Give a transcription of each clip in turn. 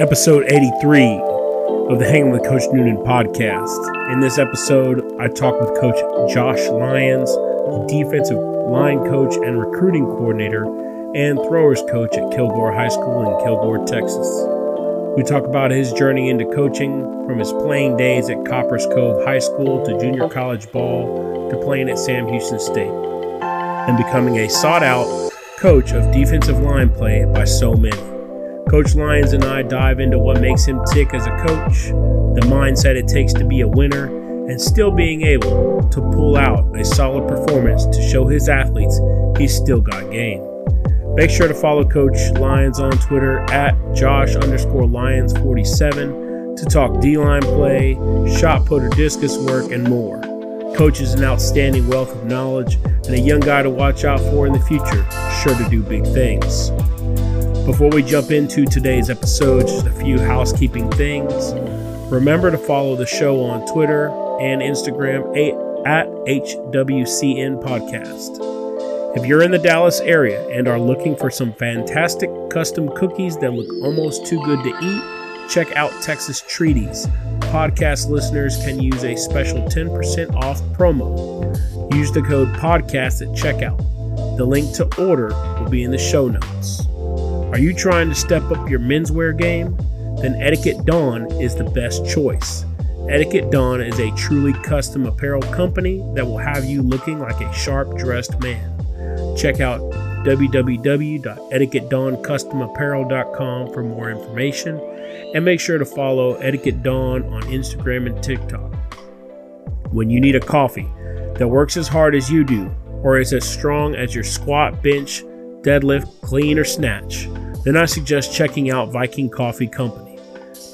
episode 83 of the Hanging with Coach Noonan podcast. In this episode, I talk with Coach Josh Lyons, defensive line coach and recruiting coordinator and throwers coach at Kilgore High School in Kilgore, Texas. We talk about his journey into coaching from his playing days at Copperas Cove High School to junior college ball to playing at Sam Houston State and becoming a sought out coach of defensive line play by so many. Coach Lyons and I dive into what makes him tick as a coach, the mindset it takes to be a winner, and still being able to pull out a solid performance to show his athletes he's still got game. Make sure to follow Coach Lyons on Twitter at Josh underscore Lyons 47 to talk D line play, shot put or discus work, and more. Coach is an outstanding wealth of knowledge and a young guy to watch out for in the future, sure to do big things. Before we jump into today's episode, just a few housekeeping things. Remember to follow the show on Twitter and Instagram at HWCN Podcast. If you're in the Dallas area and are looking for some fantastic custom cookies that look almost too good to eat, check out Texas Treaties. Podcast listeners can use a special 10% off promo. Use the code PODCAST at checkout. The link to order will be in the show notes. Are you trying to step up your menswear game? Then Etiquette Dawn is the best choice. Etiquette Dawn is a truly custom apparel company that will have you looking like a sharp dressed man. Check out www.etiquettedawncustomapparel.com for more information and make sure to follow Etiquette Dawn on Instagram and TikTok. When you need a coffee that works as hard as you do or is as strong as your squat, bench, deadlift, clean, or snatch, then I suggest checking out Viking Coffee Company.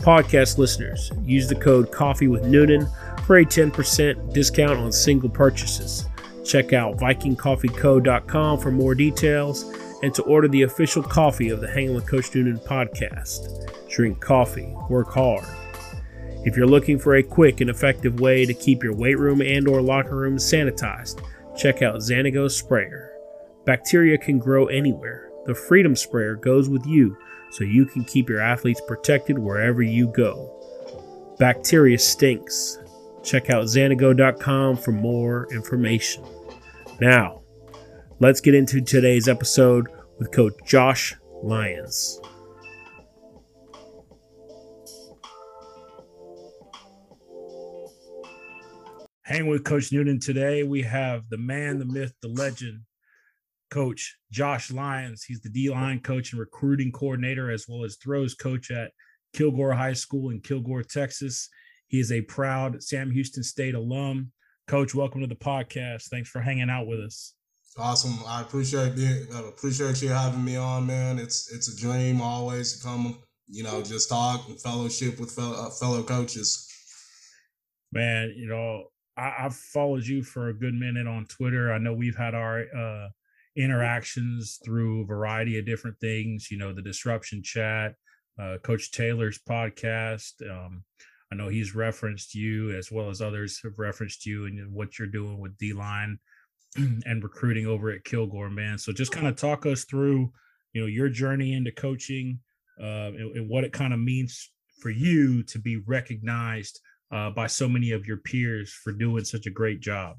Podcast listeners, use the code Coffee with Noonan for a 10% discount on single purchases. Check out VikingCoffeeCo.com for more details and to order the official coffee of the Hanging with Coach Noonan podcast. Drink coffee, work hard. If you're looking for a quick and effective way to keep your weight room and or locker room sanitized, check out Xanago Sprayer. Bacteria can grow anywhere. The Freedom Sprayer goes with you so you can keep your athletes protected wherever you go. Bacteria stinks. Check out Xanago.com for more information. Now, let's get into today's episode with Coach Josh Lyons. Hang with Coach Noonan today, we have the man, the myth, the legend, Coach Josh Lyons. He's the D line coach and recruiting coordinator, as well as throws coach at Kilgore High School in Kilgore, Texas. He is a proud Sam Houston State alum. Coach, welcome to the podcast. Thanks for hanging out with us. Awesome. I appreciate being, uh, appreciate you having me on, man. It's it's a dream always to come, you know, just talk and fellowship with fellow, uh, fellow coaches. Man, you know, I, have followed you for a good minute on Twitter. I know we've had our uh, interactions through a variety of different things. You know, the disruption chat, uh, Coach Taylor's podcast. Um, I know he's referenced you as well as others have referenced you and what you're doing with D line and recruiting over at Kilgore, man. So just kind of talk us through, you know, your journey into coaching uh, and, and what it kind of means for you to be recognized uh, by so many of your peers for doing such a great job.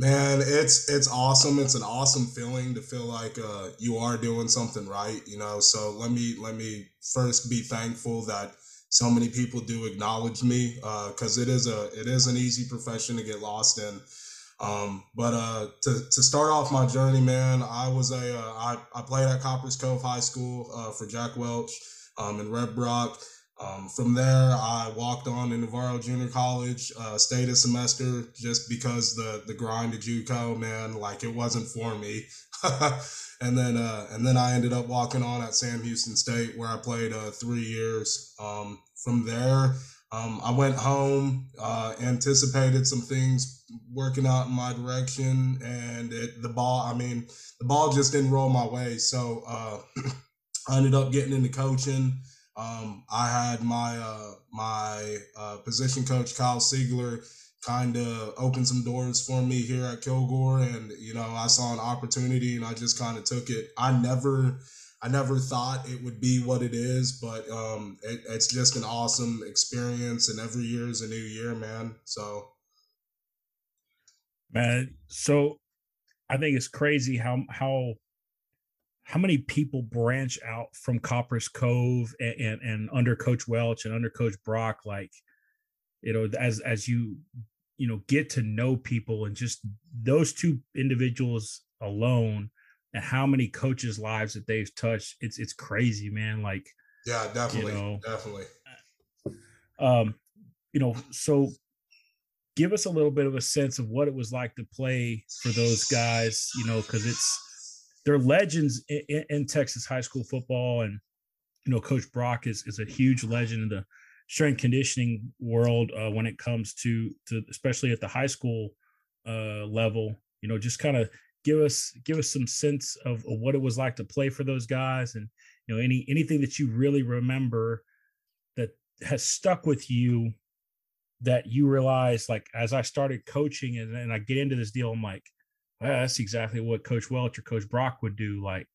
Man, it's it's awesome. It's an awesome feeling to feel like uh, you are doing something right. You know, so let me let me first be thankful that so many people do acknowledge me because uh, it is a it is an easy profession to get lost in. Um, but uh, to to start off my journey, man, I was a uh, I, I played at Copperas Cove High School uh, for Jack Welch um, in Red Brock. Um, from there, I walked on to Navarro Junior College, uh, stayed a semester just because the the grind at JUCO, man, like it wasn't for me. and then uh, and then I ended up walking on at Sam Houston State, where I played uh, three years. Um, from there, um, I went home, uh, anticipated some things working out in my direction, and it, the ball. I mean, the ball just didn't roll my way. So uh, I ended up getting into coaching. Um, I had my uh, my uh, position coach Kyle Siegler kind of open some doors for me here at Kilgore, and you know I saw an opportunity and I just kind of took it. I never I never thought it would be what it is, but um, it, it's just an awesome experience, and every year is a new year, man. So, man, so I think it's crazy how how how many people branch out from Copperas Cove and, and, and under Coach Welch and under Coach Brock, like you know, as as you you know get to know people and just those two individuals alone and how many coaches' lives that they've touched. It's it's crazy, man. Like yeah, definitely, you know, definitely. Um, you know, so give us a little bit of a sense of what it was like to play for those guys. You know, because it's they're legends in, in, Texas high school football, and you know, Coach Brock is is a huge legend in the strength conditioning world uh, when it comes to to especially at the high school uh, level. You know, just kind of give us give us some sense of, of, what it was like to play for those guys and you know any anything that you really remember that has stuck with you that you realize like as i started coaching and, and i get into this deal i'm like well, that's exactly what coach welch or coach brock would do like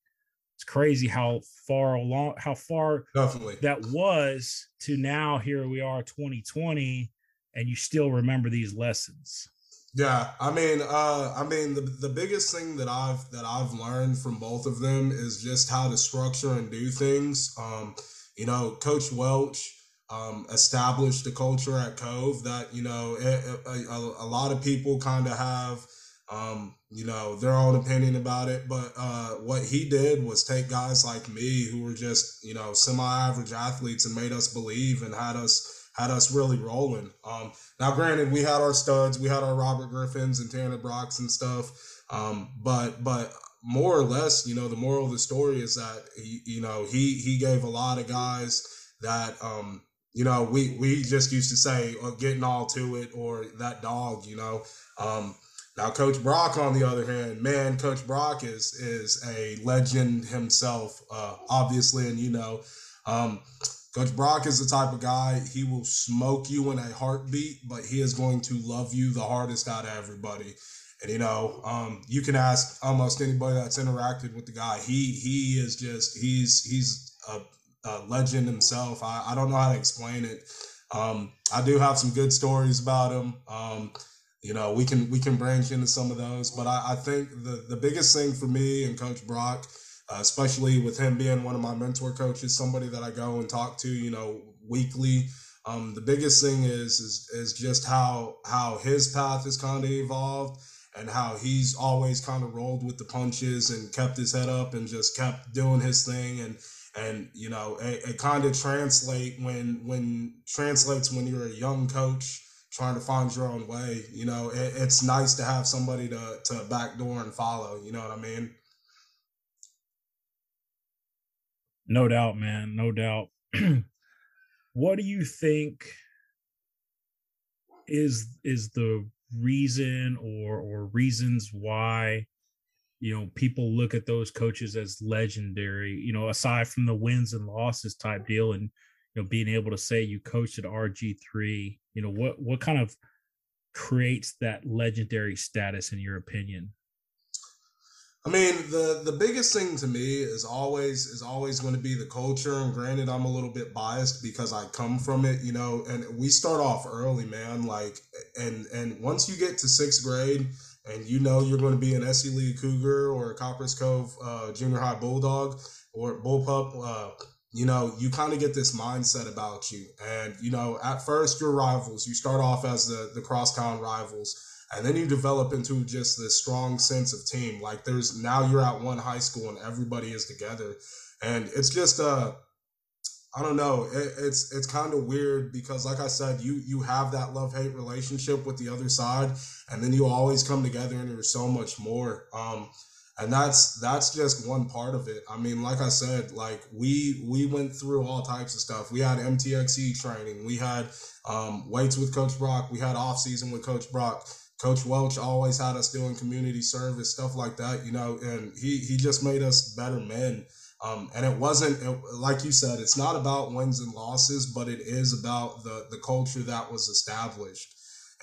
it's crazy how far along how far Definitely. that was to now here we are 2020 and you still remember these lessons yeah, I mean, uh, I mean, the the biggest thing that I've that I've learned from both of them is just how to structure and do things. Um, you know, Coach Welch um, established a culture at Cove that you know it, it, a, a, lot of people kind of have. Um, you know their own opinion about it, but uh, what he did was take guys like me who were just you know semi-average athletes and made us believe and had us had us really rolling. Um, now, granted, we had our studs, we had our Robert Griffins and Tanner Brocks and stuff, um, but but more or less, you know, the moral of the story is that he, you know he he gave a lot of guys that um, you know we we just used to say oh, getting all to it or that dog, you know. Um, now, Coach Brock, on the other hand, man, Coach Brock is is a legend himself, uh, obviously, and you know. Um, Coach Brock is the type of guy, he will smoke you in a heartbeat, but he is going to love you the hardest out of everybody. And you know, um, you can ask almost anybody that's interacted with the guy. He he is just he's he's a, a legend himself. I, I don't know how to explain it. Um, I do have some good stories about him. Um, you know, we can we can branch into some of those, but I, I think the the biggest thing for me and Coach Brock uh, especially with him being one of my mentor coaches, somebody that I go and talk to, you know, weekly. Um, the biggest thing is is is just how how his path has kind of evolved and how he's always kind of rolled with the punches and kept his head up and just kept doing his thing and and you know it, it kind of translate when when translates when you're a young coach trying to find your own way you know it, it's nice to have somebody to to backdoor and follow you know what i mean No doubt, man. No doubt. what do you think is is the reason or or reasons why you know people look at those coaches as legendary you know aside from the wins and losses type deal and you know being able to say you coached at rg3 you know what what kind of creates that legendary status in your opinion I mean, the the biggest thing to me is always is always going to be the culture. And granted, I'm a little bit biased because I come from it, you know. And we start off early, man. Like, and and once you get to sixth grade, and you know you're going to be an S.C. Lee Cougar or a Copperas Cove uh, Junior High Bulldog or Bullpup, uh, you know, you kind of get this mindset about you. And you know, at first you're rivals. You start off as the the crosstown rivals and then you develop into just this strong sense of team like there's now you're at one high school and everybody is together and it's just uh i don't know it, it's it's kind of weird because like i said you you have that love hate relationship with the other side and then you always come together and there's so much more um and that's that's just one part of it. I mean like i said like we we went through all types of stuff. We had mtxe training. We had um, weights with coach brock. We had off season with coach brock. Coach Welch always had us doing community service stuff like that, you know, and he he just made us better men. Um, and it wasn't it, like you said, it's not about wins and losses, but it is about the the culture that was established.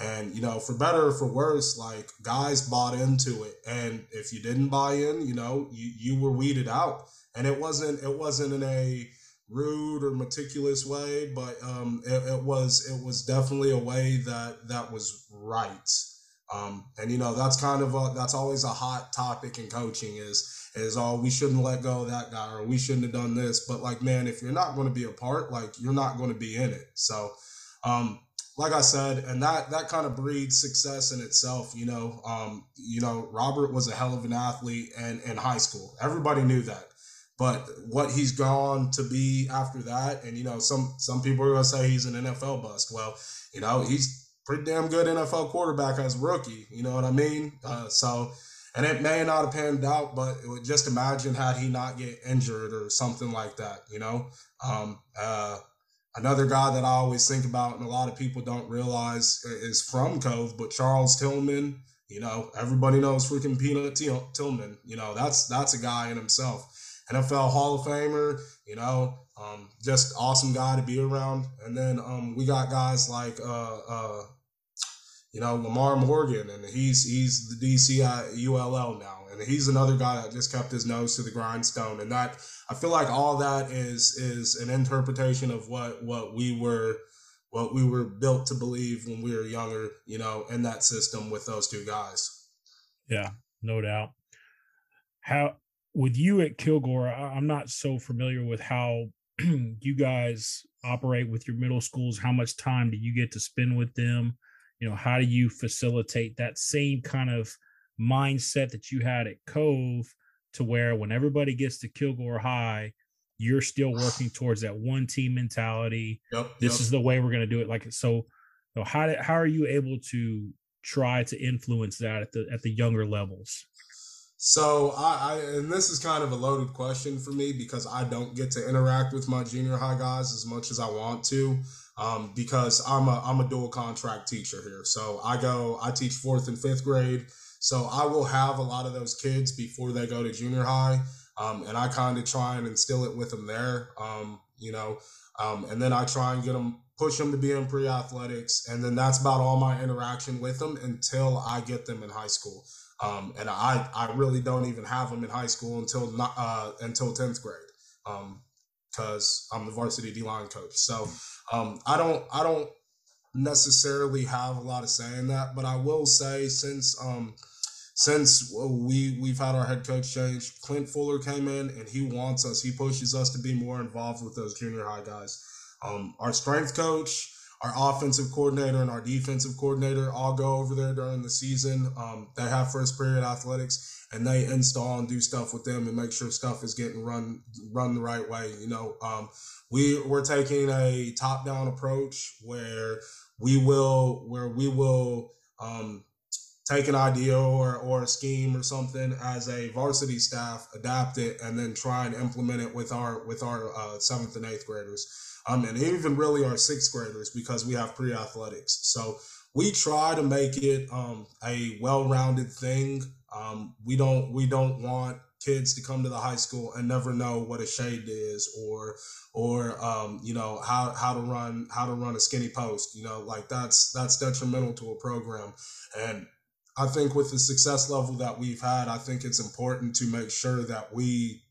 And, you know, for better or for worse, like guys bought into it. And if you didn't buy in, you know, you, you were weeded out. And it wasn't, it wasn't in a rude or meticulous way, but um, it, it was, it was definitely a way that, that was right. Um, and you know, that's kind of a, that's always a hot topic in coaching is, is oh we shouldn't let go of that guy or we shouldn't have done this but like man if you're not going to be a part like you're not going to be in it so um like I said, and that that kind of breeds success in itself. You know, um, you know, Robert was a hell of an athlete and in high school. Everybody knew that. But what he's gone to be after that, and you know, some some people are gonna say he's an NFL bust. Well, you know, he's pretty damn good NFL quarterback as a rookie. You know what I mean? Uh, so, and it may not have panned out, but just imagine had he not get injured or something like that. You know, um, uh, Another guy that I always think about and a lot of people don't realize is from Cove, but Charles Tillman, you know, everybody knows freaking Peanut Tillman. You know, that's that's a guy in himself. NFL Hall of Famer, you know, um, just awesome guy to be around. And then um, we got guys like uh, uh, you know, Lamar Morgan, and he's he's the DC ULL now, and he's another guy that just kept his nose to the grindstone, and that I feel like all that is is an interpretation of what what we were what we were built to believe when we were younger, you know, in that system with those two guys. Yeah, no doubt. How with you at Kilgore, I'm not so familiar with how you guys operate with your middle schools. How much time do you get to spend with them? You know how do you facilitate that same kind of mindset that you had at cove to where when everybody gets to kilgore high you're still working towards that one team mentality. Yep, this yep. is the way we're going to do it. Like so know, how how are you able to try to influence that at the at the younger levels? So I, I, and this is kind of a loaded question for me because I don't get to interact with my junior high guys as much as I want to um, because I'm a I'm a dual contract teacher here. So I go I teach fourth and fifth grade. So I will have a lot of those kids before they go to junior high, um, and I kind of try and instill it with them there. Um, you know, um, and then I try and get them push them to be in pre athletics, and then that's about all my interaction with them until I get them in high school. Um, and I, I really don't even have them in high school until not uh, until tenth grade, because um, I'm the varsity D line coach. So um, I don't I don't necessarily have a lot of say in that, but I will say since um, since we we've had our head coach change, Clint Fuller came in and he wants us, he pushes us to be more involved with those junior high guys. Um, our strength coach, our offensive coordinator, and our defensive coordinator all go over there during the season. Um, they have first period athletics and they install and do stuff with them and make sure stuff is getting run run the right way. You know, um, we we're taking a top down approach where we will where we will um, take an idea or or a scheme or something as a varsity staff, adapt it, and then try and implement it with our with our uh, seventh and eighth graders, um, and even really our sixth graders because we have pre athletics. So we try to make it um, a well rounded thing. Um, we don't we don't want kids to come to the high school and never know what a shade is or or um, you know how how to run how to run a skinny post you know like that's that's detrimental to a program. And i think with the success level that we've had i think it's important to make sure that we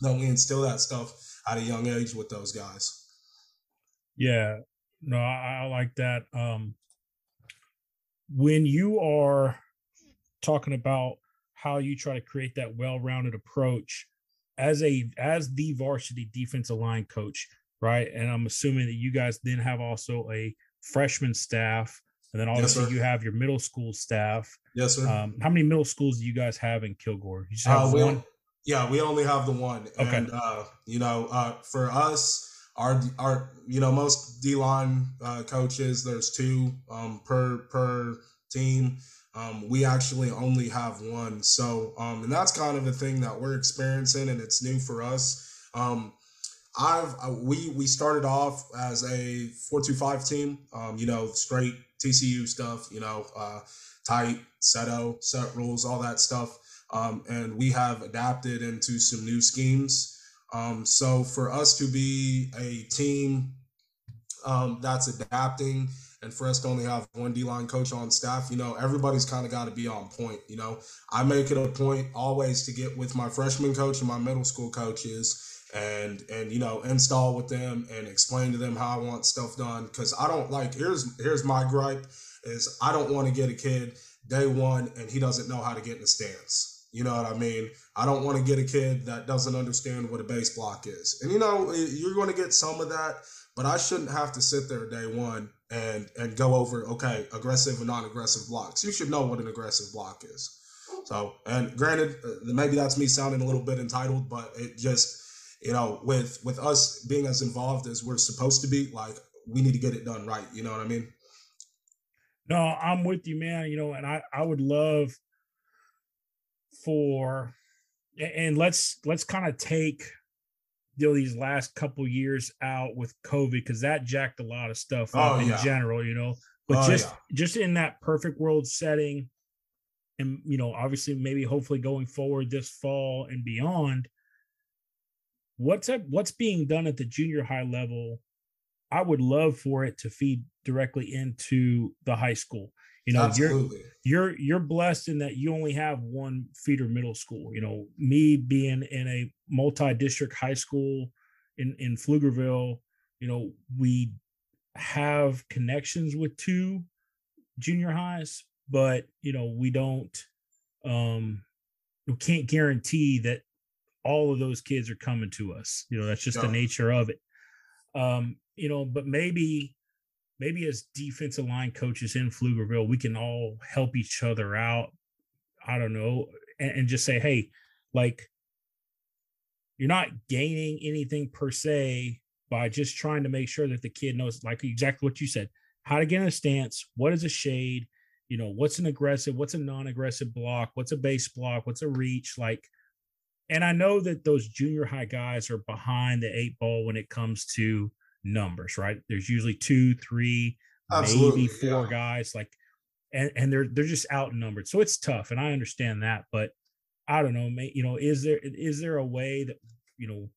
that we instill that stuff at a young age with those guys. Yeah. No i, I like that. Um when you are talking about how you try to create that well-rounded approach as a as the varsity defensive line coach, right? And I'm assuming that you guys then have also a freshman staff, and then also yes, you have your middle school staff. Yes, sir. Um, how many middle schools do you guys have in Kilgore? You just have uh, one. Yeah, we only have the one. Okay. And uh, you know, uh, for us, our our you know most D line uh, coaches, there's two um, per per team. Um, we actually only have one. So, um, and that's kind of a thing that we're experiencing, and it's new for us. Um, I've uh, we we started off as a four two five team. Um, you know, straight TCU stuff. You know, uh, tight seto set rules, all that stuff. Um, and we have adapted into some new schemes. Um, so for us to be a team um, that's adapting and for us to only have one D line coach on staff, you know, everybody's kind of got to be on point. You know, I make it a point always to get with my freshman coach and my middle school coaches and and you know install with them and explain to them how I want stuff done because I don't like here's here's my gripe is I don't want to get a kid day one and he doesn't know how to get in the stance. You know what I mean? I don't want to get a kid that doesn't understand what a base block is. And you know, you're going to get some of that, but I shouldn't have to sit there day one and and go over okay, aggressive and non-aggressive blocks. You should know what an aggressive block is. So, and granted, uh, maybe that's me sounding a little bit entitled, but it just you know, with with us being as involved as we're supposed to be, like we need to get it done right. You know what I mean? No, I'm with you, man. You know, and I I would love for and let's let's kind of take know these last couple years out with COVID because that jacked a lot of stuff oh, in yeah. general, you know. But oh, just yeah. just in that perfect world setting, and you know, obviously maybe hopefully going forward this fall and beyond, what's up, what's being done at the junior high level I would love for it to feed directly into the high school. You know, Absolutely. you're you're you're blessed in that you only have one feeder middle school. You know, me being in a multi-district high school in in Pflugerville, you know, we have connections with two junior highs, but you know, we don't um we can't guarantee that all of those kids are coming to us. You know, that's just no. the nature of it. Um, you know, but maybe maybe as defensive line coaches in Pflugerville, we can all help each other out. I don't know, and, and just say, hey, like you're not gaining anything per se by just trying to make sure that the kid knows, like exactly what you said, how to get in a stance, what is a shade, you know, what's an aggressive, what's a non-aggressive block, what's a base block, what's a reach, like and I know that those junior high guys are behind the eight ball when it comes to numbers, right? There's usually two, three, Absolutely, maybe four yeah. guys, like, and and they're they're just outnumbered. So it's tough, and I understand that, but I don't know, you know, is there is there a way that you know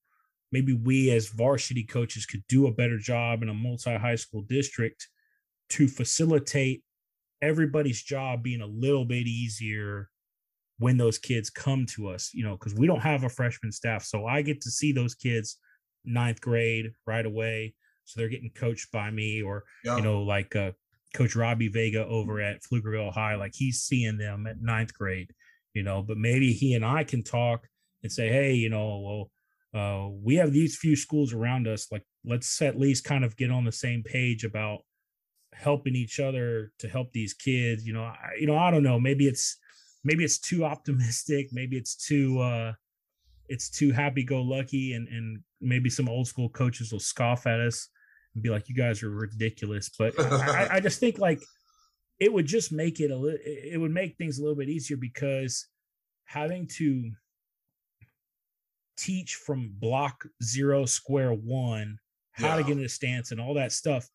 maybe we as varsity coaches could do a better job in a multi high school district to facilitate everybody's job being a little bit easier when those kids come to us, you know, because we don't have a freshman staff. So I get to see those kids ninth grade right away. So they're getting coached by me, or, yeah. you know, like uh, Coach Robbie Vega over at Pflugerville High, like he's seeing them at ninth grade, you know, but maybe he and I can talk and say, hey, you know, well, uh, we have these few schools around us. Like, let's at least kind of get on the same page about helping each other to help these kids. You know, I, you know, I don't know. Maybe it's maybe it's too optimistic maybe it's too uh it's too happy go lucky and and maybe some old school coaches will scoff at us and be like you guys are ridiculous but I, I just think like it would just make it a little it would make things a little bit easier because having to teach from block zero square one how yeah. to get into stance and all that stuff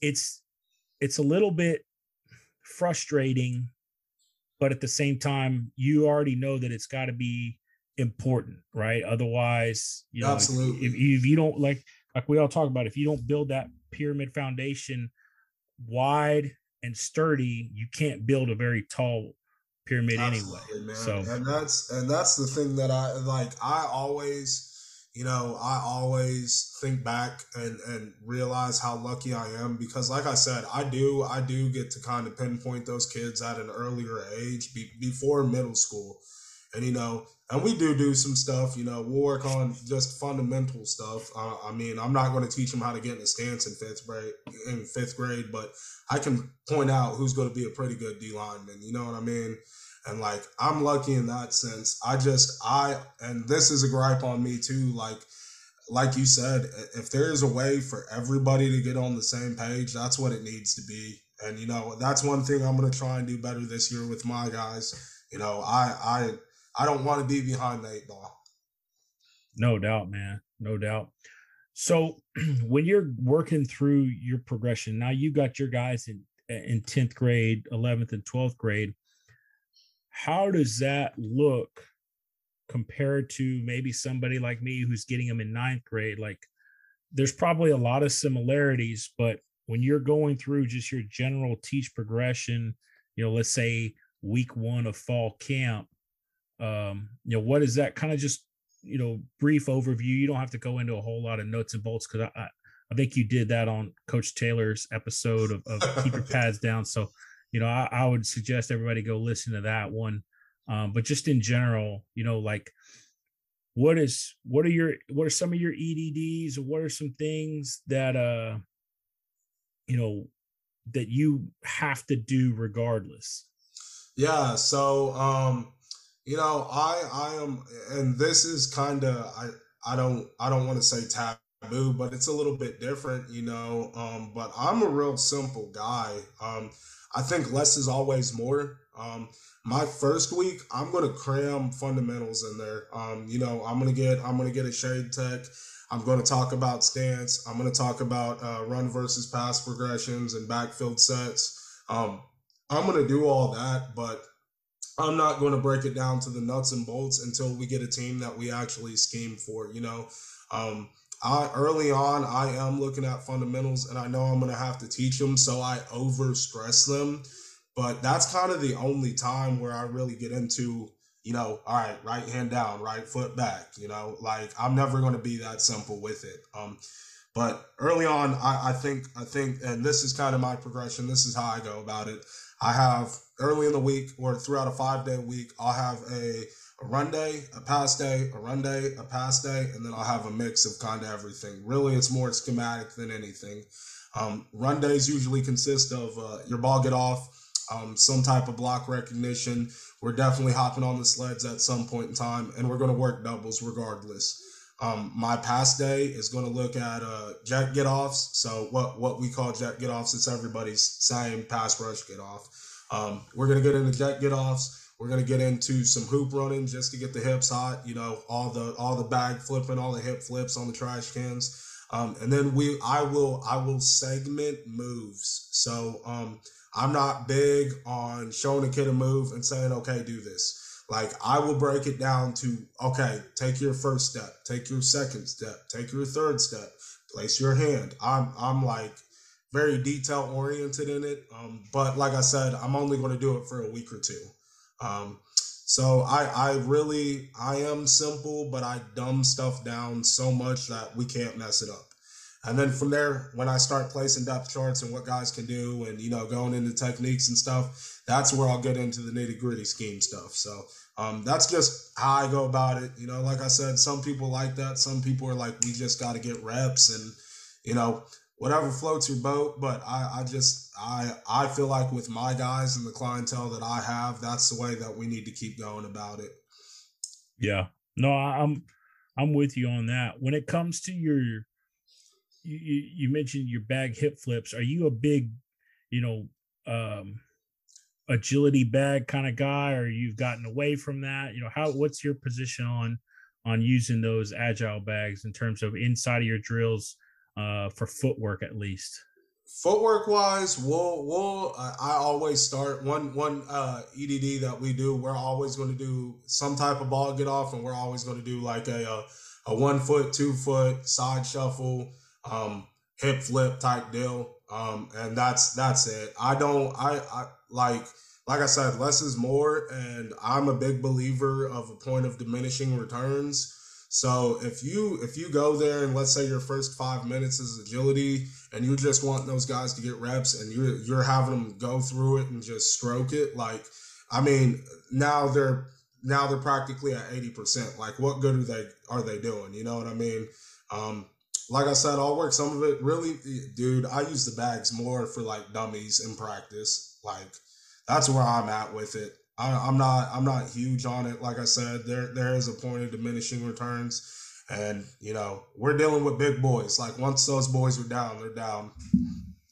it's it's a little bit frustrating but at the same time, you already know that it's got to be important, right? Otherwise, you know, absolutely. If, if, you don't like, like we all talk about, if you don't build that pyramid foundation wide and sturdy, you can't build a very tall pyramid absolutely, anyway. Man. So, and that's and that's the thing that I like. I always you know, I always think back and, and realize how lucky I am because, like I said, I do I do get to kind of pinpoint those kids at an earlier age, be, before middle school, and you know, and we do do some stuff. You know, we'll work on just fundamental stuff. Uh, I mean, I'm not going to teach them how to get in a stance in fifth grade, in fifth grade, but I can point out who's going to be a pretty good D lineman. You know what I mean? And like I'm lucky in that sense. I just I and this is a gripe on me too. Like like you said, if there is a way for everybody to get on the same page, that's what it needs to be. And you know, that's one thing I'm gonna try and do better this year with my guys. You know, I I I don't want to be behind the eight ball. No doubt, man. No doubt. So when you're working through your progression, now you got your guys in in 10th grade, 11th and 12th grade how does that look compared to maybe somebody like me who's getting them in ninth grade? Like, there's probably a lot of similarities, but when you're going through just your general teach progression, you know, let's say week one of fall camp, um, you know, what is that kind of just, you know, brief overview? You don't have to go into a whole lot of nuts and bolts because I, I, I think you did that on Coach Taylor's episode of, of Keep Your Pads Down. So, you know, I, I, would suggest everybody go listen to that one. Um, but just in general, you know, like what is what are your what are some of your EDDs or what are some things that uh you know that you have to do regardless? Yeah, so um you know, I I am and this is kind of I I don't I don't want to say taboo, but it's a little bit different, you know. Um but I'm a real simple guy. Um I think less is always more. Um my first week, I'm gonna cram fundamentals in there. Um, you know, I'm gonna get I'm gonna get a shade tech. I'm to talk about stance. I'm to talk about uh, run versus pass progressions and backfield sets. Um, I'm to do all that, but I'm not going to break it down to the nuts and bolts until we get a team that we actually scheme for. You know, um, I early on I am looking at fundamentals, and I know I'm going to have to teach them, so I over stress them but that's kind of the only time where I really get into, you know, all right, right hand down, right foot back, you know, like I'm never going to be that simple with it. Um, but early on, I, I think, I think, and this is kind of my progression. This is how I go about it. I have early in the week or throughout a five day week, I'll have a, a run day, a pass day, a run day, a pass day, and then I'll have a mix of kind of everything. Really, it's more schematic than anything. Um, run days usually consist of uh, your ball get off, um, some type of block recognition. We're definitely hopping on the sleds at some point in time, and we're going to work doubles regardless. Um, my pass day is going to look at uh, jet get offs. So what what we call jet get offs, it's everybody's same pass rush get off. Um, we're going to get into jet get offs. We're going to get into some hoop running just to get the hips hot. You know, all the all the bag flipping, all the hip flips on the trash cans. Um, and then we I will I will segment moves. So um, I'm not big on showing a kid a move and saying, okay, do this. Like I will break it down to, okay, take your first step, take your second step, take your third step, place your hand. I'm I'm like very detail oriented in it. Um, but like I said, I'm only going to do it for a week or two. Um, so I I really I am simple, but I dumb stuff down so much that we can't mess it up. And then from there, when I start placing depth charts and what guys can do and, you know, going into techniques and stuff, that's where I'll get into the nitty gritty scheme stuff. So um, that's just how I go about it. You know, like I said, some people like that. Some people are like, we just got to get reps and, you know, whatever floats your boat. But I, I just, I, I feel like with my guys and the clientele that I have, that's the way that we need to keep going about it. Yeah. No, I'm, I'm with you on that. When it comes to your, you, you mentioned your bag hip flips. Are you a big, you know, um, agility bag kind of guy, or you've gotten away from that? You know, how what's your position on on using those agile bags in terms of inside of your drills uh, for footwork at least? Footwork wise, we'll we'll uh, I always start one one uh, EDD that we do. We're always going to do some type of ball get off, and we're always going to do like a, a a one foot, two foot side shuffle um, hip flip type deal. Um, and that's that's it. I don't I, I like like I said, less is more, and I'm a big believer of a point of diminishing returns. So if you if you go there and let's say your first five minutes is agility and you just want those guys to get reps and you're you're having them go through it and just stroke it, like I mean, now they're now they're practically at 80%. Like what good are they are they doing? You know what I mean? Um, like I said, I'll work some of it. Really, dude, I use the bags more for like dummies in practice. Like that's where I'm at with it. I, am not I'm not huge on it. Like I said, there there is a point of diminishing returns, and you know we're dealing with big boys. Like once those boys are down, they're down.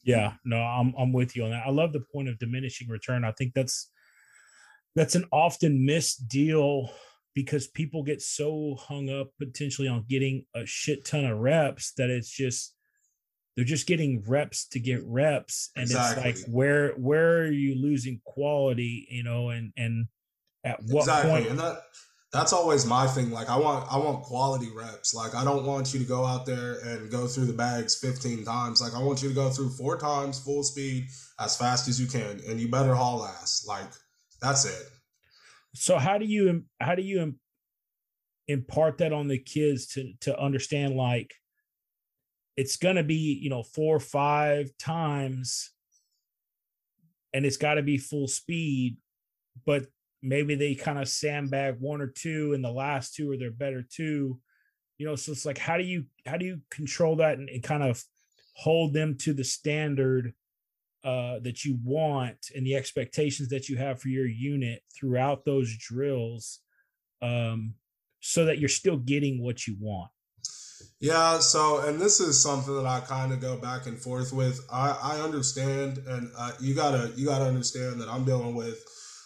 Yeah, no, I'm I'm with you on that. I love the point of diminishing return. I think that's that's an often missed deal because people get so hung up potentially on getting a shit ton of reps that it's just they're just getting reps to get reps and exactly. it's like where where are you losing quality you know and and at what exactly. point and that that's always my thing. Like I want I want quality reps. Like I don't want you to go out there and go through the bags 15 times. Like I want you to go through four times full speed as fast as you can and you better haul ass. Like that's it. So how do you how do you impart that on the kids to to understand like it's going to be, you know, four or five times and it's got to be full speed, but maybe they kind of sandbag one or two and the last two are their better two. You know so it's like how do you how do you control that and, and kind of hold them to the standard uh, that you want and the expectations that you have for your unit throughout those drills um, so that you're still getting what you want yeah so and this is something that i kind of go back and forth with. I i understand and uh, you gotta you gotta understand that i'm dealing with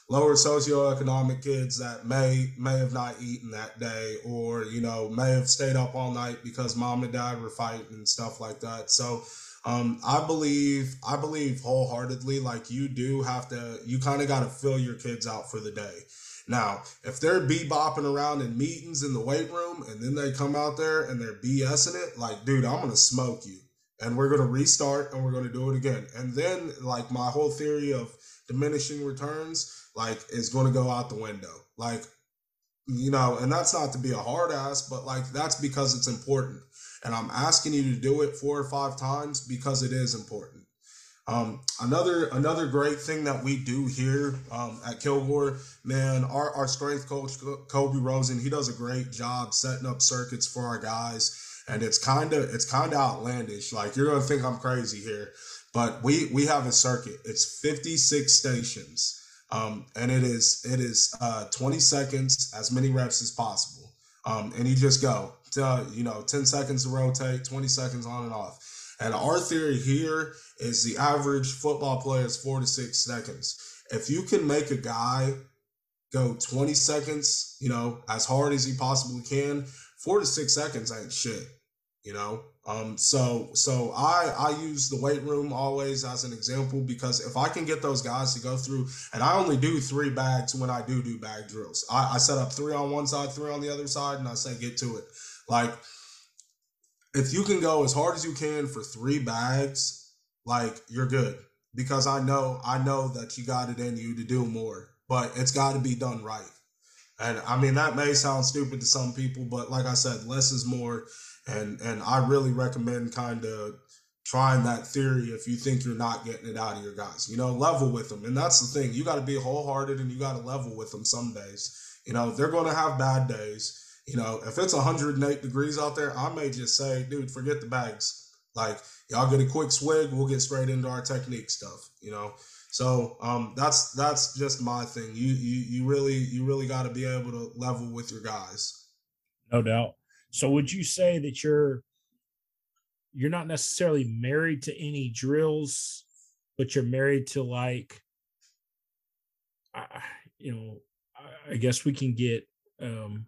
lower socioeconomic kids that may may have not eaten that day or you know may have stayed up all night because mom and dad were fighting and stuff like that. So um, i believe i believe wholeheartedly like you do have to you kind of got to fill your kids out for the day now if they're bebopping around in meetings in the weight room and then they come out there and they're bsing it like dude i'm gonna smoke you and we're gonna restart and we're gonna do it again and then like my whole theory of diminishing returns like is going to go out the window. Like, you know, and that's not to be a hard ass, but like that's because it's important. And I'm asking you to do it four or five times because it is important. Um, another another great thing that we do here um, at Kilgore, man, our, our strength coach Kobe Rosen, he does a great job setting up circuits for our guys, and it's kind of it's kind of outlandish. Like you're gonna think I'm crazy here, but we we have a circuit. It's 56 stations um, and it is it is uh, 20 seconds, as many reps as possible. Um, and you just go, to, you know, 10 seconds to rotate, 20 seconds on and off. And our theory here is the average football player is four to six seconds. If you can make a guy go 20 seconds, you know, as hard as he possibly can, four to six seconds ain't shit, you know. Um, so so I I use the weight room always as an example because if I can get those guys to go through, and I only do three bags when I do do bag drills. I, I set up three on one side, three on the other side, and I say get to it. Like if you can go as hard as you can for three bags, like you're good because I know I know that you got it in you to do more, but it's got to be done right. And I mean that may sound stupid to some people, but like I said, less is more and and I really recommend kind of trying that theory if you think you're not getting it out of your guys. You know, level with them, and that's the thing. You got to be wholehearted, and you got to level with them some days. You know, they're going to have bad days. You know, if it's 108 degrees out there, I may just say, dude, forget the bags. Like, y'all get a quick swig, we'll get straight into our technique stuff. You know, so um, that's that's just my thing. You you you really you really got to be able to level with your guys. No doubt. So would you say that you're you're not necessarily married to any drills, but you're married to like, you know, I guess we can get um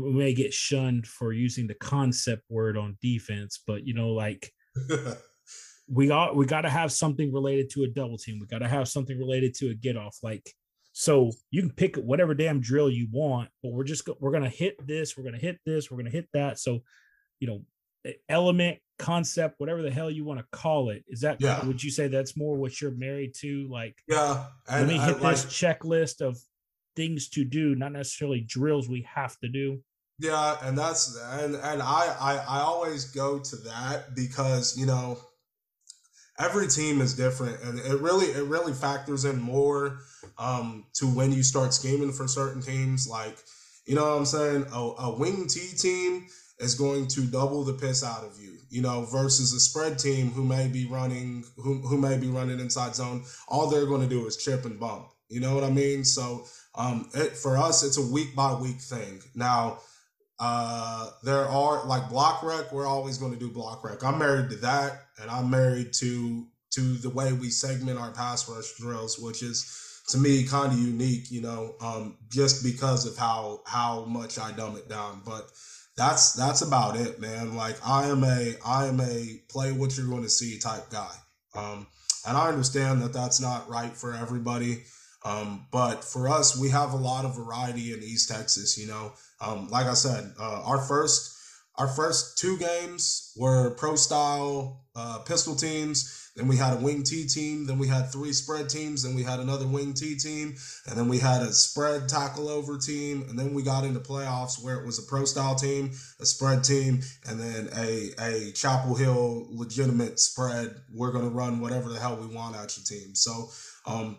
we may get shunned for using the concept word on defense, but you know, like we got we got to have something related to a double team. We got to have something related to a get off. Like so you can pick whatever damn drill you want, but we're just we're gonna hit this, we're gonna hit this, we're gonna hit that. So, you know, element, concept, whatever the hell you want to call it. Is that yeah. would you say that's more what you're married to? Like, yeah, let me hit this checklist of things to do, not necessarily drills we have to do. Yeah, and that's and and I I, I always go to that because you know every team is different and it really it really factors in more um, to when you start scheming for certain teams. Like you know what i'm saying? A, a wing t team is going to double the piss out of you you know versus a spread team who may be running who, who may be running inside zone. All they're going to do is chip and bump. You know what i mean? So um, it, for us it's a week by week thing now uh, there are like block rec. We're always going to do block rec. I'm married to that, and I'm married to to the way we segment our pass rush drills, which is to me kind of unique. You know, um, just because of how how much I dumb it down. But that's that's about it, man. Like I am a I am a play what you're going to see type guy. Um, and I understand that that's not right for everybody. Um, but for us, we have a lot of variety in East Texas. You know, um, like I said, uh, our first our first two games were pro style uh, pistol teams. Then we had a wing T team. Then we had three spread teams. Then we had another wing T team. And then we had a spread tackle over team. And then we got into playoffs where it was a pro style team, a spread team, and then a, a Chapel Hill legitimate spread. We're going to run whatever the hell we want at your team. So, um,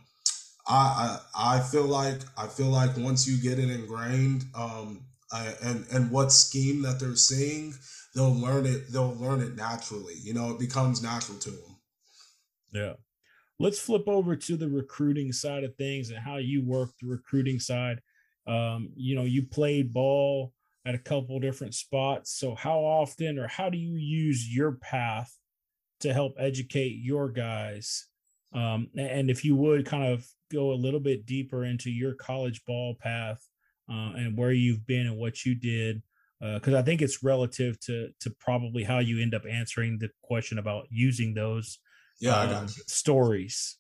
I, I feel like I feel like once you get it ingrained, um, I, and and what scheme that they're seeing, they'll learn it. They'll learn it naturally. You know, it becomes natural to them. Yeah. Let's flip over to the recruiting side of things and how you work the recruiting side. Um, you know, you played ball at a couple different spots. So how often or how do you use your path to help educate your guys? Um, and if you would kind of go a little bit deeper into your college ball path uh, and where you've been and what you did, because uh, I think it's relative to to probably how you end up answering the question about using those yeah, um, got. Stories.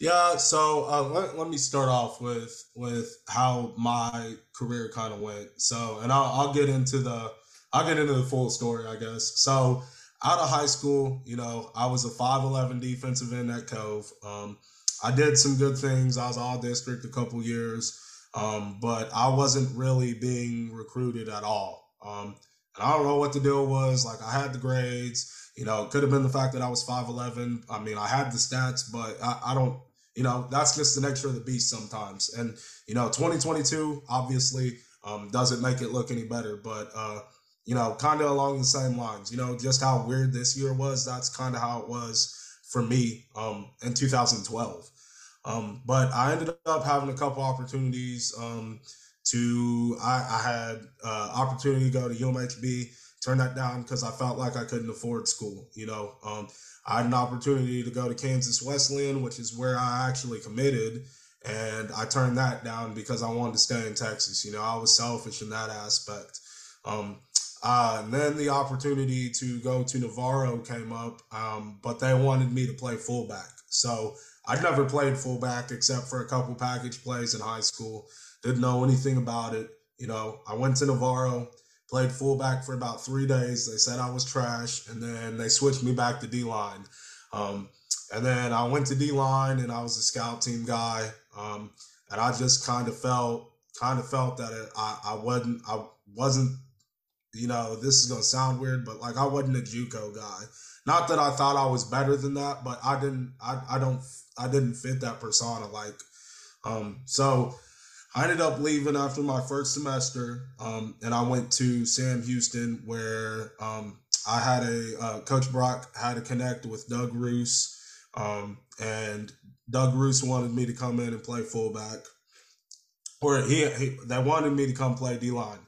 Yeah, so uh, let, let me start off with with how my career kind of went. So, and I'll, I'll get into the I'll get into the full story, I guess. So, out of high school, you know, I was a five eleven defensive end at Cove. Um, I did some good things. I was all district a couple years, um, but I wasn't really being recruited at all. Um, and I don't know what the deal was. Like I had the grades. You know, could have been the fact that I was 5'11. I mean, I had the stats, but I, I don't, you know, that's just the nature of the beast sometimes. And, you know, 2022 obviously um, doesn't make it look any better, but, uh, you know, kind of along the same lines, you know, just how weird this year was. That's kind of how it was for me um, in 2012. Um, but I ended up having a couple opportunities um, to, I, I had uh, opportunity to go to UMHB turned that down because I felt like I couldn't afford school. You know, um, I had an opportunity to go to Kansas Wesleyan, which is where I actually committed, and I turned that down because I wanted to stay in Texas. You know, I was selfish in that aspect. Um, uh, and then the opportunity to go to Navarro came up, um, but they wanted me to play fullback. So I'd never played fullback except for a couple package plays in high school. Didn't know anything about it. You know, I went to Navarro played fullback for about three days. They said I was trash, and then they switched me back to D line. Um, and then I went to D line, and I was a scout team guy. Um, and I just kind of felt kind of felt that it, I I wasn't I wasn't you know this is gonna sound weird, but like I wasn't a JUCO guy. Not that I thought I was better than that, but I didn't I I don't I didn't fit that persona like. Um, so I ended up leaving after my first semester, um, and I went to Sam Houston, where um, I had a uh, Coach Brock had to connect with Doug Roos, um, and Doug Roos wanted me to come in and play fullback, or he, he they wanted me to come play D line.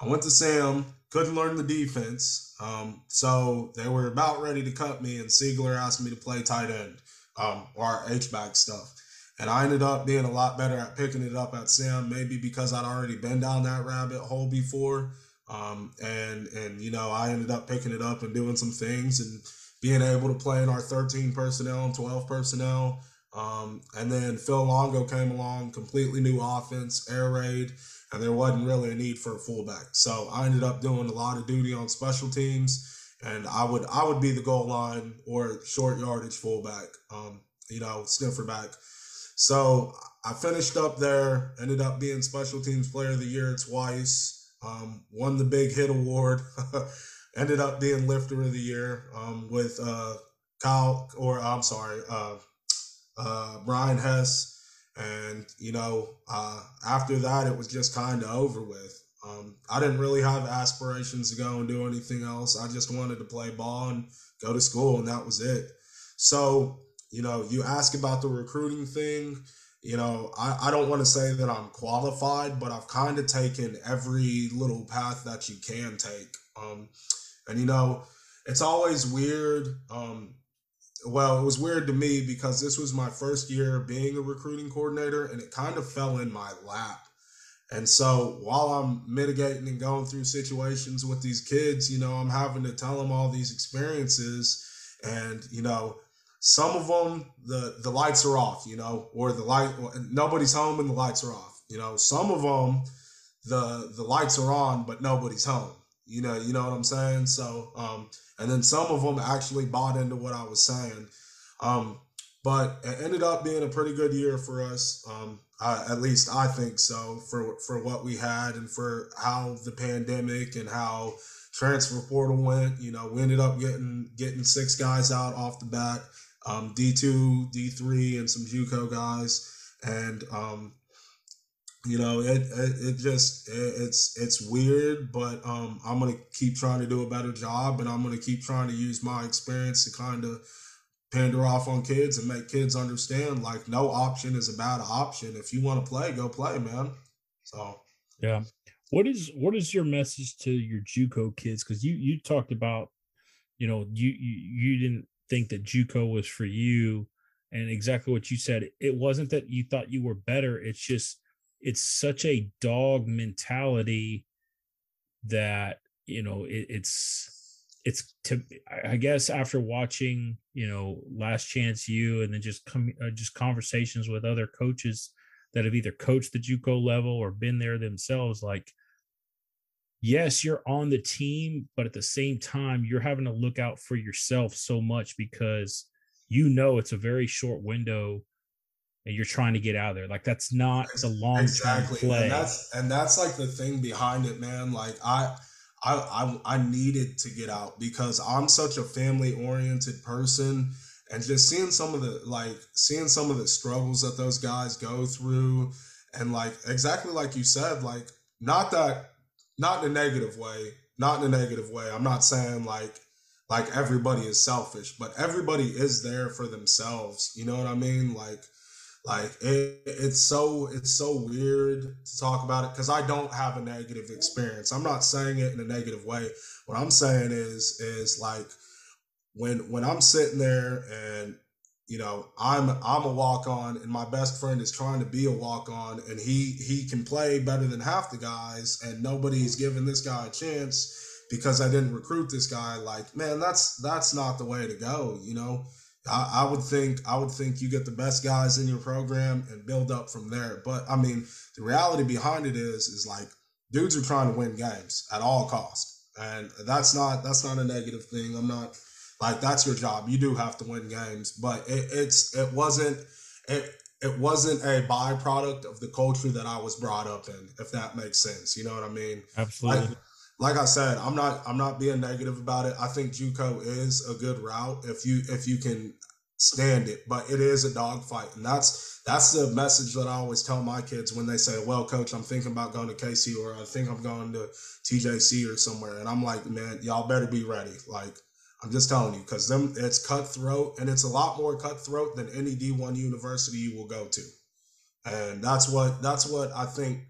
I went to Sam, couldn't learn the defense, um, so they were about ready to cut me, and Siegler asked me to play tight end um, or H back stuff. And I ended up being a lot better at picking it up at Sam, maybe because I'd already been down that rabbit hole before. Um, and and you know, I ended up picking it up and doing some things and being able to play in our 13 personnel and 12 personnel. Um, and then Phil Longo came along, completely new offense, air raid, and there wasn't really a need for a fullback. So I ended up doing a lot of duty on special teams, and I would I would be the goal line or short yardage fullback, um, you know, sniffer back. So I finished up there, ended up being special teams player of the year twice, um, won the big hit award, ended up being lifter of the year um, with uh, Kyle, or I'm sorry, uh, uh, Brian Hess. And, you know, uh, after that, it was just kind of over with. Um, I didn't really have aspirations to go and do anything else. I just wanted to play ball and go to school, and that was it. So you know, you ask about the recruiting thing. You know, I, I don't want to say that I'm qualified, but I've kind of taken every little path that you can take. Um, and, you know, it's always weird. Um, well, it was weird to me because this was my first year being a recruiting coordinator and it kind of fell in my lap. And so while I'm mitigating and going through situations with these kids, you know, I'm having to tell them all these experiences. And, you know, some of them the the lights are off, you know, or the light nobody's home and the lights are off. You know, some of them the the lights are on but nobody's home. You know, you know what I'm saying? So, um, and then some of them actually bought into what I was saying. Um, but it ended up being a pretty good year for us. Um, at least I think so for for what we had and for how the pandemic and how transfer portal went. You know, we ended up getting getting six guys out off the bat, um, D two, D three, and some JUCO guys, and um, you know, it it, it just it, it's it's weird, but um, I'm gonna keep trying to do a better job, and I'm gonna keep trying to use my experience to kind of pander off on kids and make kids understand like no option is a bad option. If you want to play, go play, man. So yeah, what is what is your message to your JUCO kids? Because you you talked about, you know, you, you you didn't think that JUCO was for you, and exactly what you said. It wasn't that you thought you were better. It's just it's such a dog mentality that you know it, it's it's to i guess after watching you know Last Chance U and then just come uh, just conversations with other coaches that have either coached the juco level or been there themselves like yes, you're on the team, but at the same time, you're having to look out for yourself so much because you know it's a very short window you're trying to get out of there. Like that's not the long exactly. play. And that's and that's like the thing behind it, man. Like I I, I I needed to get out because I'm such a family oriented person and just seeing some of the like seeing some of the struggles that those guys go through and like exactly like you said like not that not in a negative way, not in a negative way. I'm not saying like like everybody is selfish, but everybody is there for themselves. You know what I mean? Like like it, it's so it's so weird to talk about it because I don't have a negative experience. I'm not saying it in a negative way. What I'm saying is is like when when I'm sitting there and you know i'm i'm a walk on and my best friend is trying to be a walk on and he he can play better than half the guys and nobody's giving this guy a chance because i didn't recruit this guy like man that's that's not the way to go you know I, I would think i would think you get the best guys in your program and build up from there but i mean the reality behind it is is like dudes are trying to win games at all cost and that's not that's not a negative thing i'm not like that's your job. You do have to win games, but it, it's it wasn't it it wasn't a byproduct of the culture that I was brought up in. If that makes sense, you know what I mean? Absolutely. Like, like I said, I'm not I'm not being negative about it. I think JUCO is a good route if you if you can stand it, but it is a dogfight, and that's that's the message that I always tell my kids when they say, "Well, coach, I'm thinking about going to KC or I think I'm going to TJC or somewhere," and I'm like, "Man, y'all better be ready." Like I'm just telling you because them it's cutthroat and it's a lot more cutthroat than any D1 university you will go to. And that's what that's what I think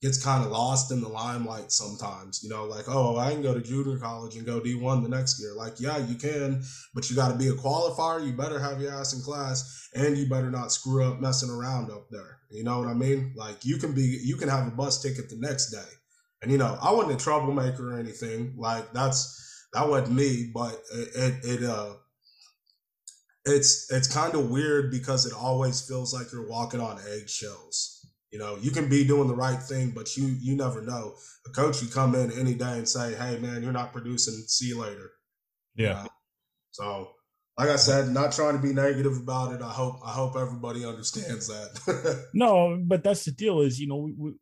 gets kind of lost in the limelight sometimes. You know, like, oh, I can go to junior college and go D1 the next year. Like, yeah, you can, but you got to be a qualifier. You better have your ass in class and you better not screw up messing around up there. You know what I mean? Like, you can be, you can have a bus ticket the next day. And, you know, I wasn't a troublemaker or anything. Like, that's, that wasn't me, but it, it, it uh, it's it's kind of weird because it always feels like you're walking on eggshells. You know, you can be doing the right thing, but you you never know. A coach you come in any day and say, "Hey, man, you're not producing. See you later." Yeah. so, like I said, not trying to be negative about it. I hope I hope everybody understands that. no, but that's the deal. Is you know we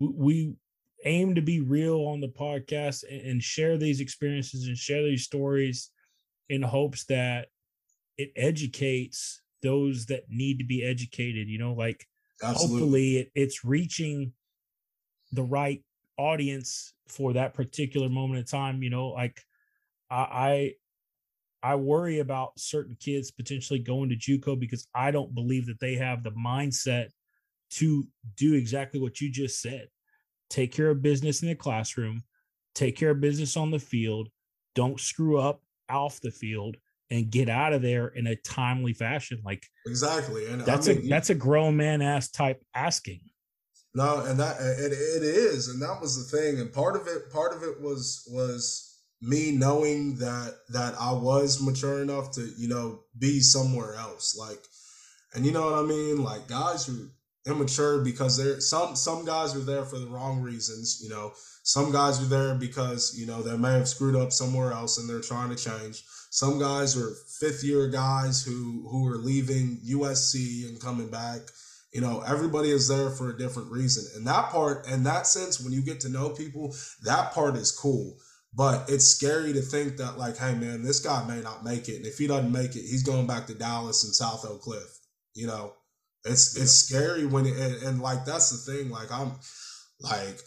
we, we aim to be real on the podcast and, share these experiences and share these stories in hopes that it educates those that need to be educated you know like Absolutely. hopefully it, it's reaching the right audience for that particular moment in time you know like i i, I worry about certain kids potentially going to juco because i don't believe that they have the mindset to do exactly what you just said take care of business in the classroom, take care of business on the field, don't screw up off the field and get out of there in a timely fashion. Like exactly, and that's I mean, a that's a grown man ass type asking. No, and that it, it is, and that was the thing, and part of it, part of it was was me knowing that that I was mature enough to you know be somewhere else like and you know what I mean like guys are immature because they're some some guys are there for the wrong reasons you know some guys are there because you know they may have screwed up somewhere else and they're trying to change some guys are fifth year guys who who are leaving USC and coming back you know everybody is there for a different reason and that part in that sense when you get to know people that part is cool but it's scary to think that, like, hey man, this guy may not make it, and if he doesn't make it, he's going back to Dallas and South Oak Cliff. You know, it's yeah. it's scary when it, and, and like that's the thing. Like I'm like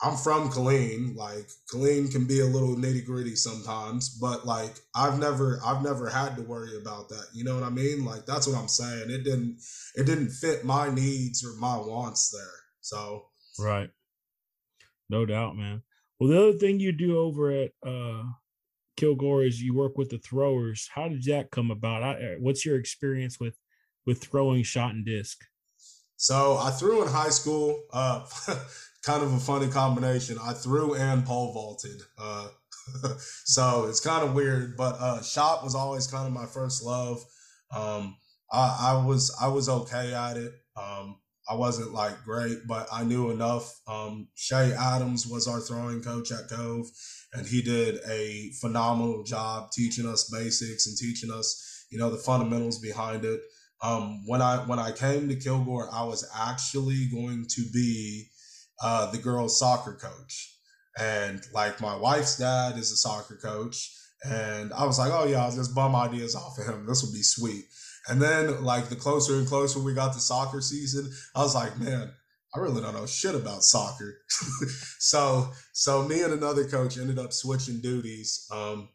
I'm from Killeen. Like Killeen can be a little nitty gritty sometimes, but like I've never I've never had to worry about that. You know what I mean? Like that's what I'm saying. It didn't it didn't fit my needs or my wants there. So right, no doubt, man. Well, the other thing you do over at uh, Kilgore is you work with the throwers. How did that come about? I, uh, what's your experience with with throwing shot and disc? So I threw in high school. Uh, kind of a funny combination. I threw and pole vaulted. Uh, so it's kind of weird, but uh, shot was always kind of my first love. Um, I, I was I was okay at it. Um, I wasn't like great, but I knew enough. Um, Shay Adams was our throwing coach at Cove, and he did a phenomenal job teaching us basics and teaching us, you know, the fundamentals behind it. Um, when I when I came to Kilgore, I was actually going to be uh, the girls' soccer coach, and like my wife's dad is a soccer coach, and I was like, oh yeah, I'll just bum ideas off of him. This will be sweet. And then, like, the closer and closer we got to soccer season, I was like, man, I really don't know shit about soccer. so, so me and another coach ended up switching duties. Um,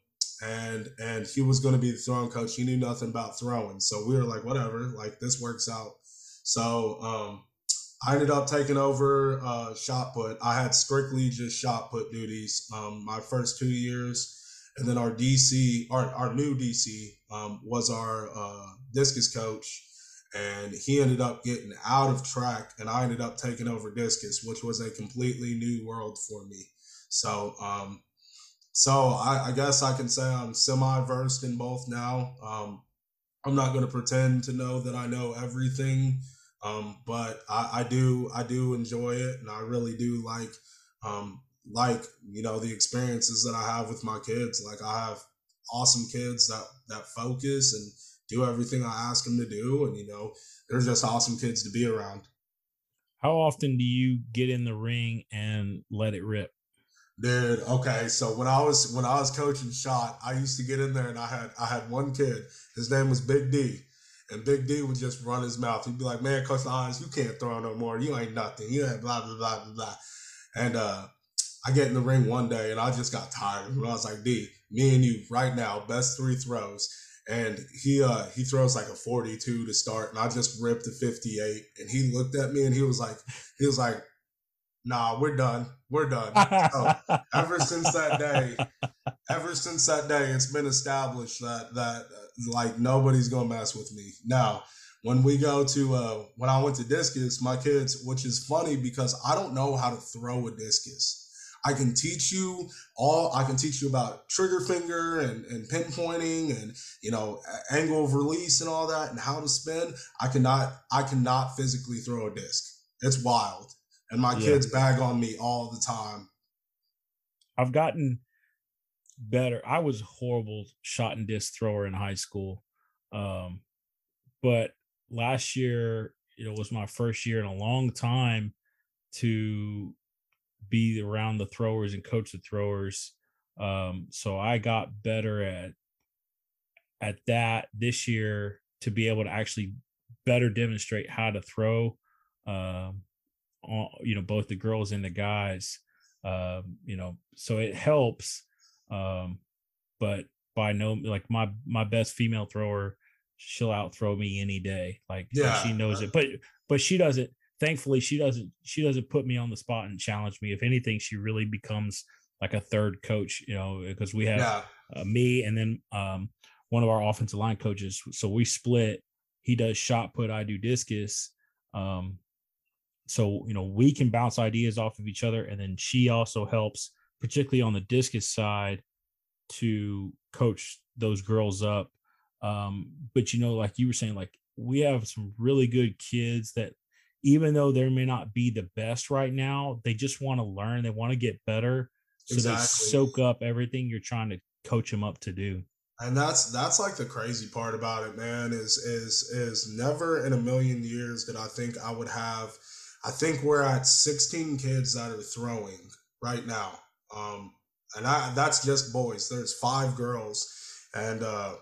and and he was going to be the throwing coach. He knew nothing about throwing, so we were like, whatever, like this works out. So um, I ended up taking over uh, shot put. I had strictly just shot put duties um, my first two years, and then our DC, our our new DC, um, was our uh, discus coach, and he ended up getting out of track, and I ended up taking over discus, which was a completely new world for me. So, um, so I, I guess I can say I'm semi versed in both now. Um, I'm not going to pretend to know that I know everything, um, but I, I, do I do enjoy it, and I really do like um, like you know the experiences that I have with my kids. Like I have awesome kids that that focus and do everything I ask them to do. And, you know, they're just awesome kids to be around. How often do you get in the ring and let it rip? Dude, okay. So when I was when I was coaching shot, I used to get in there and I had I had one kid. His name was Big D. And Big D would just run his mouth. He'd be like, Man, Coach Lyons, you can't throw no more. You ain't nothing. You ain't blah blah blah blah blah. And uh I get in the ring one day and I just got tired. And I was like, D, me and you right now, best three throws and he uh he throws like a 42 to start and i just ripped a 58 and he looked at me and he was like he was like nah we're done we're done so ever since that day ever since that day it's been established that that like nobody's gonna mess with me now when we go to uh when i went to discus my kids which is funny because i don't know how to throw a discus I can teach you all. I can teach you about trigger finger and, and pinpointing and you know angle of release and all that and how to spin. I cannot. I cannot physically throw a disc. It's wild, and my yeah. kids bag on me all the time. I've gotten better. I was horrible shot and disc thrower in high school, um, but last year you know, it was my first year in a long time to be around the throwers and coach the throwers. Um, so I got better at at that this year to be able to actually better demonstrate how to throw. Um, you know, both the girls and the guys. Um, you know, so it helps. Um, but by no like my my best female thrower, she'll out throw me any day. Like yeah, she knows it, but but she doesn't thankfully she doesn't she doesn't put me on the spot and challenge me if anything she really becomes like a third coach you know because we have yeah. uh, me and then um, one of our offensive line coaches so we split he does shot put i do discus um, so you know we can bounce ideas off of each other and then she also helps particularly on the discus side, to coach those girls up. Um, but you know, like you were saying, like we have some really good kids that even though they may not be the best right now, they just want to learn, they want to get better. So exactly. they soak up everything you're trying to coach them up to do. And that's that's like the crazy part about it, man, is is is never in a million years that I think I would have I think we're at 16 kids that are throwing right now. Um, and I, that's just boys. There's five girls, and uh,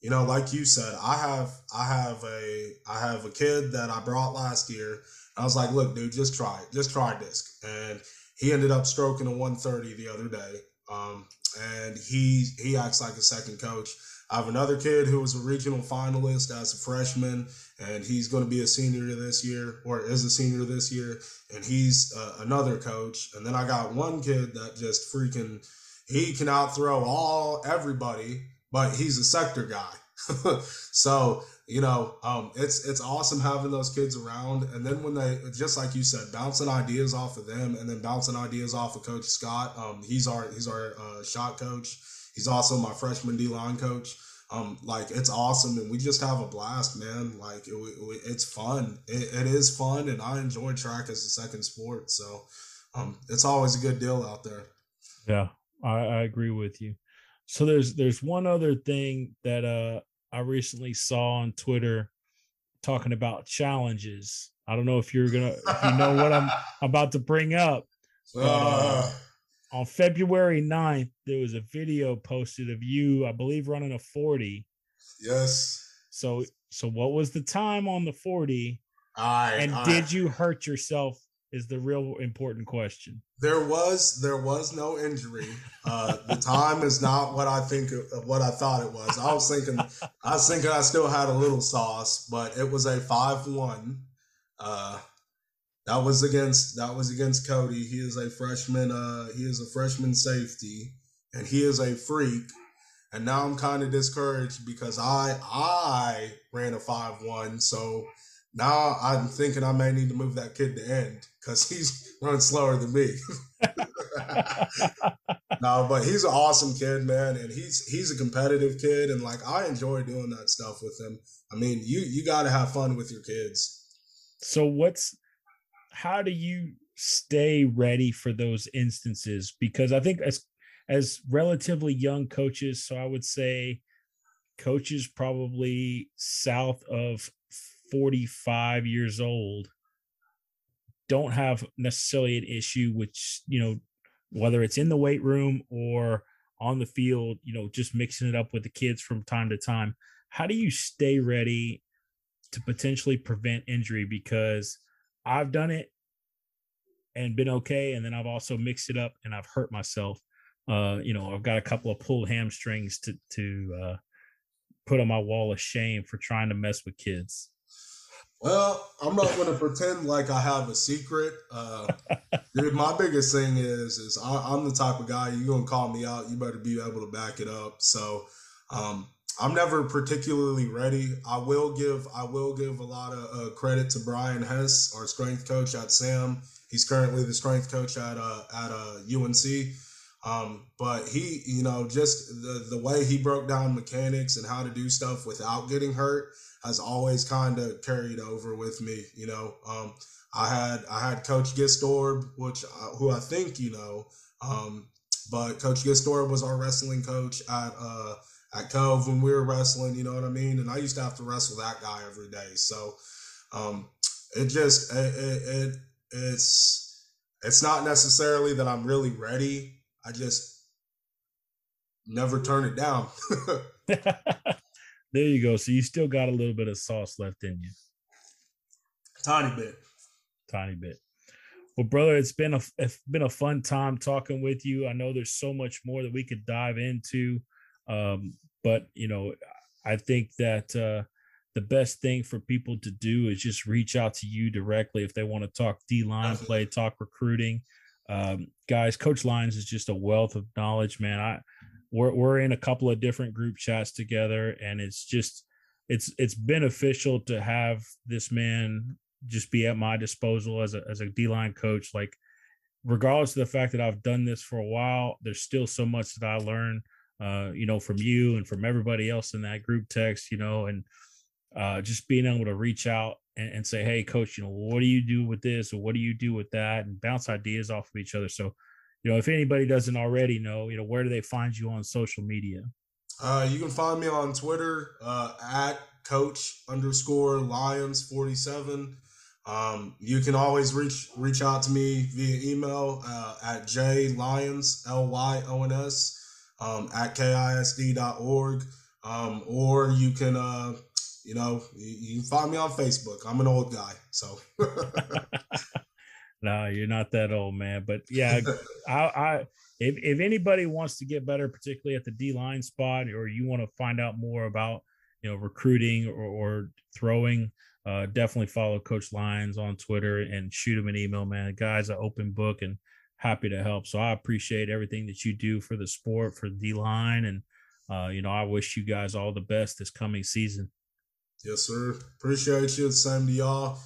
you know, like you said, I have I have a I have a kid that I brought last year. I was like, look, dude, just try it, just try disc, and he ended up stroking a 130 the other day. Um, and he he acts like a second coach. I have another kid who was a regional finalist as a freshman, and he's going to be a senior this year, or is a senior this year, and he's uh, another coach. And then I got one kid that just freaking he can outthrow all everybody, but he's a sector guy. so you know, um, it's it's awesome having those kids around, and then when they just like you said, bouncing ideas off of them, and then bouncing ideas off of Coach Scott. Um, he's our he's our uh, shot coach He's also my freshman D line coach. Um, like it's awesome, and we just have a blast, man. Like it, it, it's fun. It, it is fun, and I enjoy track as a second sport. So, um, it's always a good deal out there. Yeah, I, I agree with you. So there's there's one other thing that uh I recently saw on Twitter talking about challenges. I don't know if you're gonna if you know what I'm about to bring up. Uh, on February 9th, there was a video posted of you, I believe, running a 40. Yes. So so what was the time on the 40? I and I, did you hurt yourself is the real important question. There was there was no injury. Uh, the time is not what I think what I thought it was. I was thinking I was thinking I still had a little sauce, but it was a five one. Uh, that was against that was against Cody. He is a freshman. Uh, he is a freshman safety, and he is a freak. And now I'm kind of discouraged because I I ran a five one. So now I'm thinking I may need to move that kid to end because he's running slower than me. no, but he's an awesome kid, man, and he's he's a competitive kid, and like I enjoy doing that stuff with him. I mean, you you got to have fun with your kids. So what's how do you stay ready for those instances? Because I think as as relatively young coaches, so I would say coaches probably south of 45 years old don't have necessarily an issue which you know whether it's in the weight room or on the field you know just mixing it up with the kids from time to time how do you stay ready to potentially prevent injury because I've done it and been okay. And then I've also mixed it up and I've hurt myself. Uh, you know, I've got a couple of pulled hamstrings to to uh, put on my wall of shame for trying to mess with kids. Well, I'm not going to pretend like I have a secret. Uh, dude, my biggest thing is is I, am the type of guy you're going to call me out. You better be able to back it up. So um, I'm never particularly ready. I will give I will give a lot of uh, credit to Brian Hess, our strength coach at Sam. He's currently the strength coach at uh, at uh, UNC. Um, but he, you know, just the the way he broke down mechanics and how to do stuff without getting hurt has always kind of carried over with me. You know, um, I had I had Coach Gistorb, which uh, who I think you know, um, but Coach Gistorb was our wrestling coach at uh, at Cove when we were wrestling, you know what I mean? And I used to have to wrestle that guy every day. So um, it just it, it, it it's it's not necessarily that I'm really ready. I just never turn it down. there you go. So you still got a little bit of sauce left in you. Tiny bit. Tiny bit. Well, brother, it's been a it's been a fun time talking with you. I know there's so much more that we could dive into. Um, but you know, I think that uh, the best thing for people to do is just reach out to you directly if they want to talk D line play, talk recruiting. Um, guys, Coach Lyons is just a wealth of knowledge, man. I we're we're in a couple of different group chats together, and it's just it's it's beneficial to have this man just be at my disposal as a as a D line coach. Like regardless of the fact that I've done this for a while, there's still so much that I learn, uh, you know, from you and from everybody else in that group text, you know, and uh, just being able to reach out and, and, say, hey, coach, you know, what do you do with this or what do you do with that and bounce ideas off of each other. So, you know, if anybody doesn't already know, you know, where do they find you on social media? Uh, you can find me on Twitter uh, at coach underscore lyons 47. Um, you can always reach reach out to me via email uh, at jlyons, L-Y-O-N-S, um, at kisd.org. Um, or you can, uh, you know, you, you, can find me on Facebook. I'm an old guy, so. no, you're not that old, man. But yeah, I, I if if anybody wants to get better, particularly at the D line spot, or you want to find out more about you know recruiting or, or throwing uh, definitely follow Coach Lyons on Twitter and shoot him an email, man. The guy's an open book and happy to help. So I appreciate everything that you do for the sport, for D line, and uh, you know I wish you guys all the best this coming season. Yes, sir. Appreciate you. Same to y'all.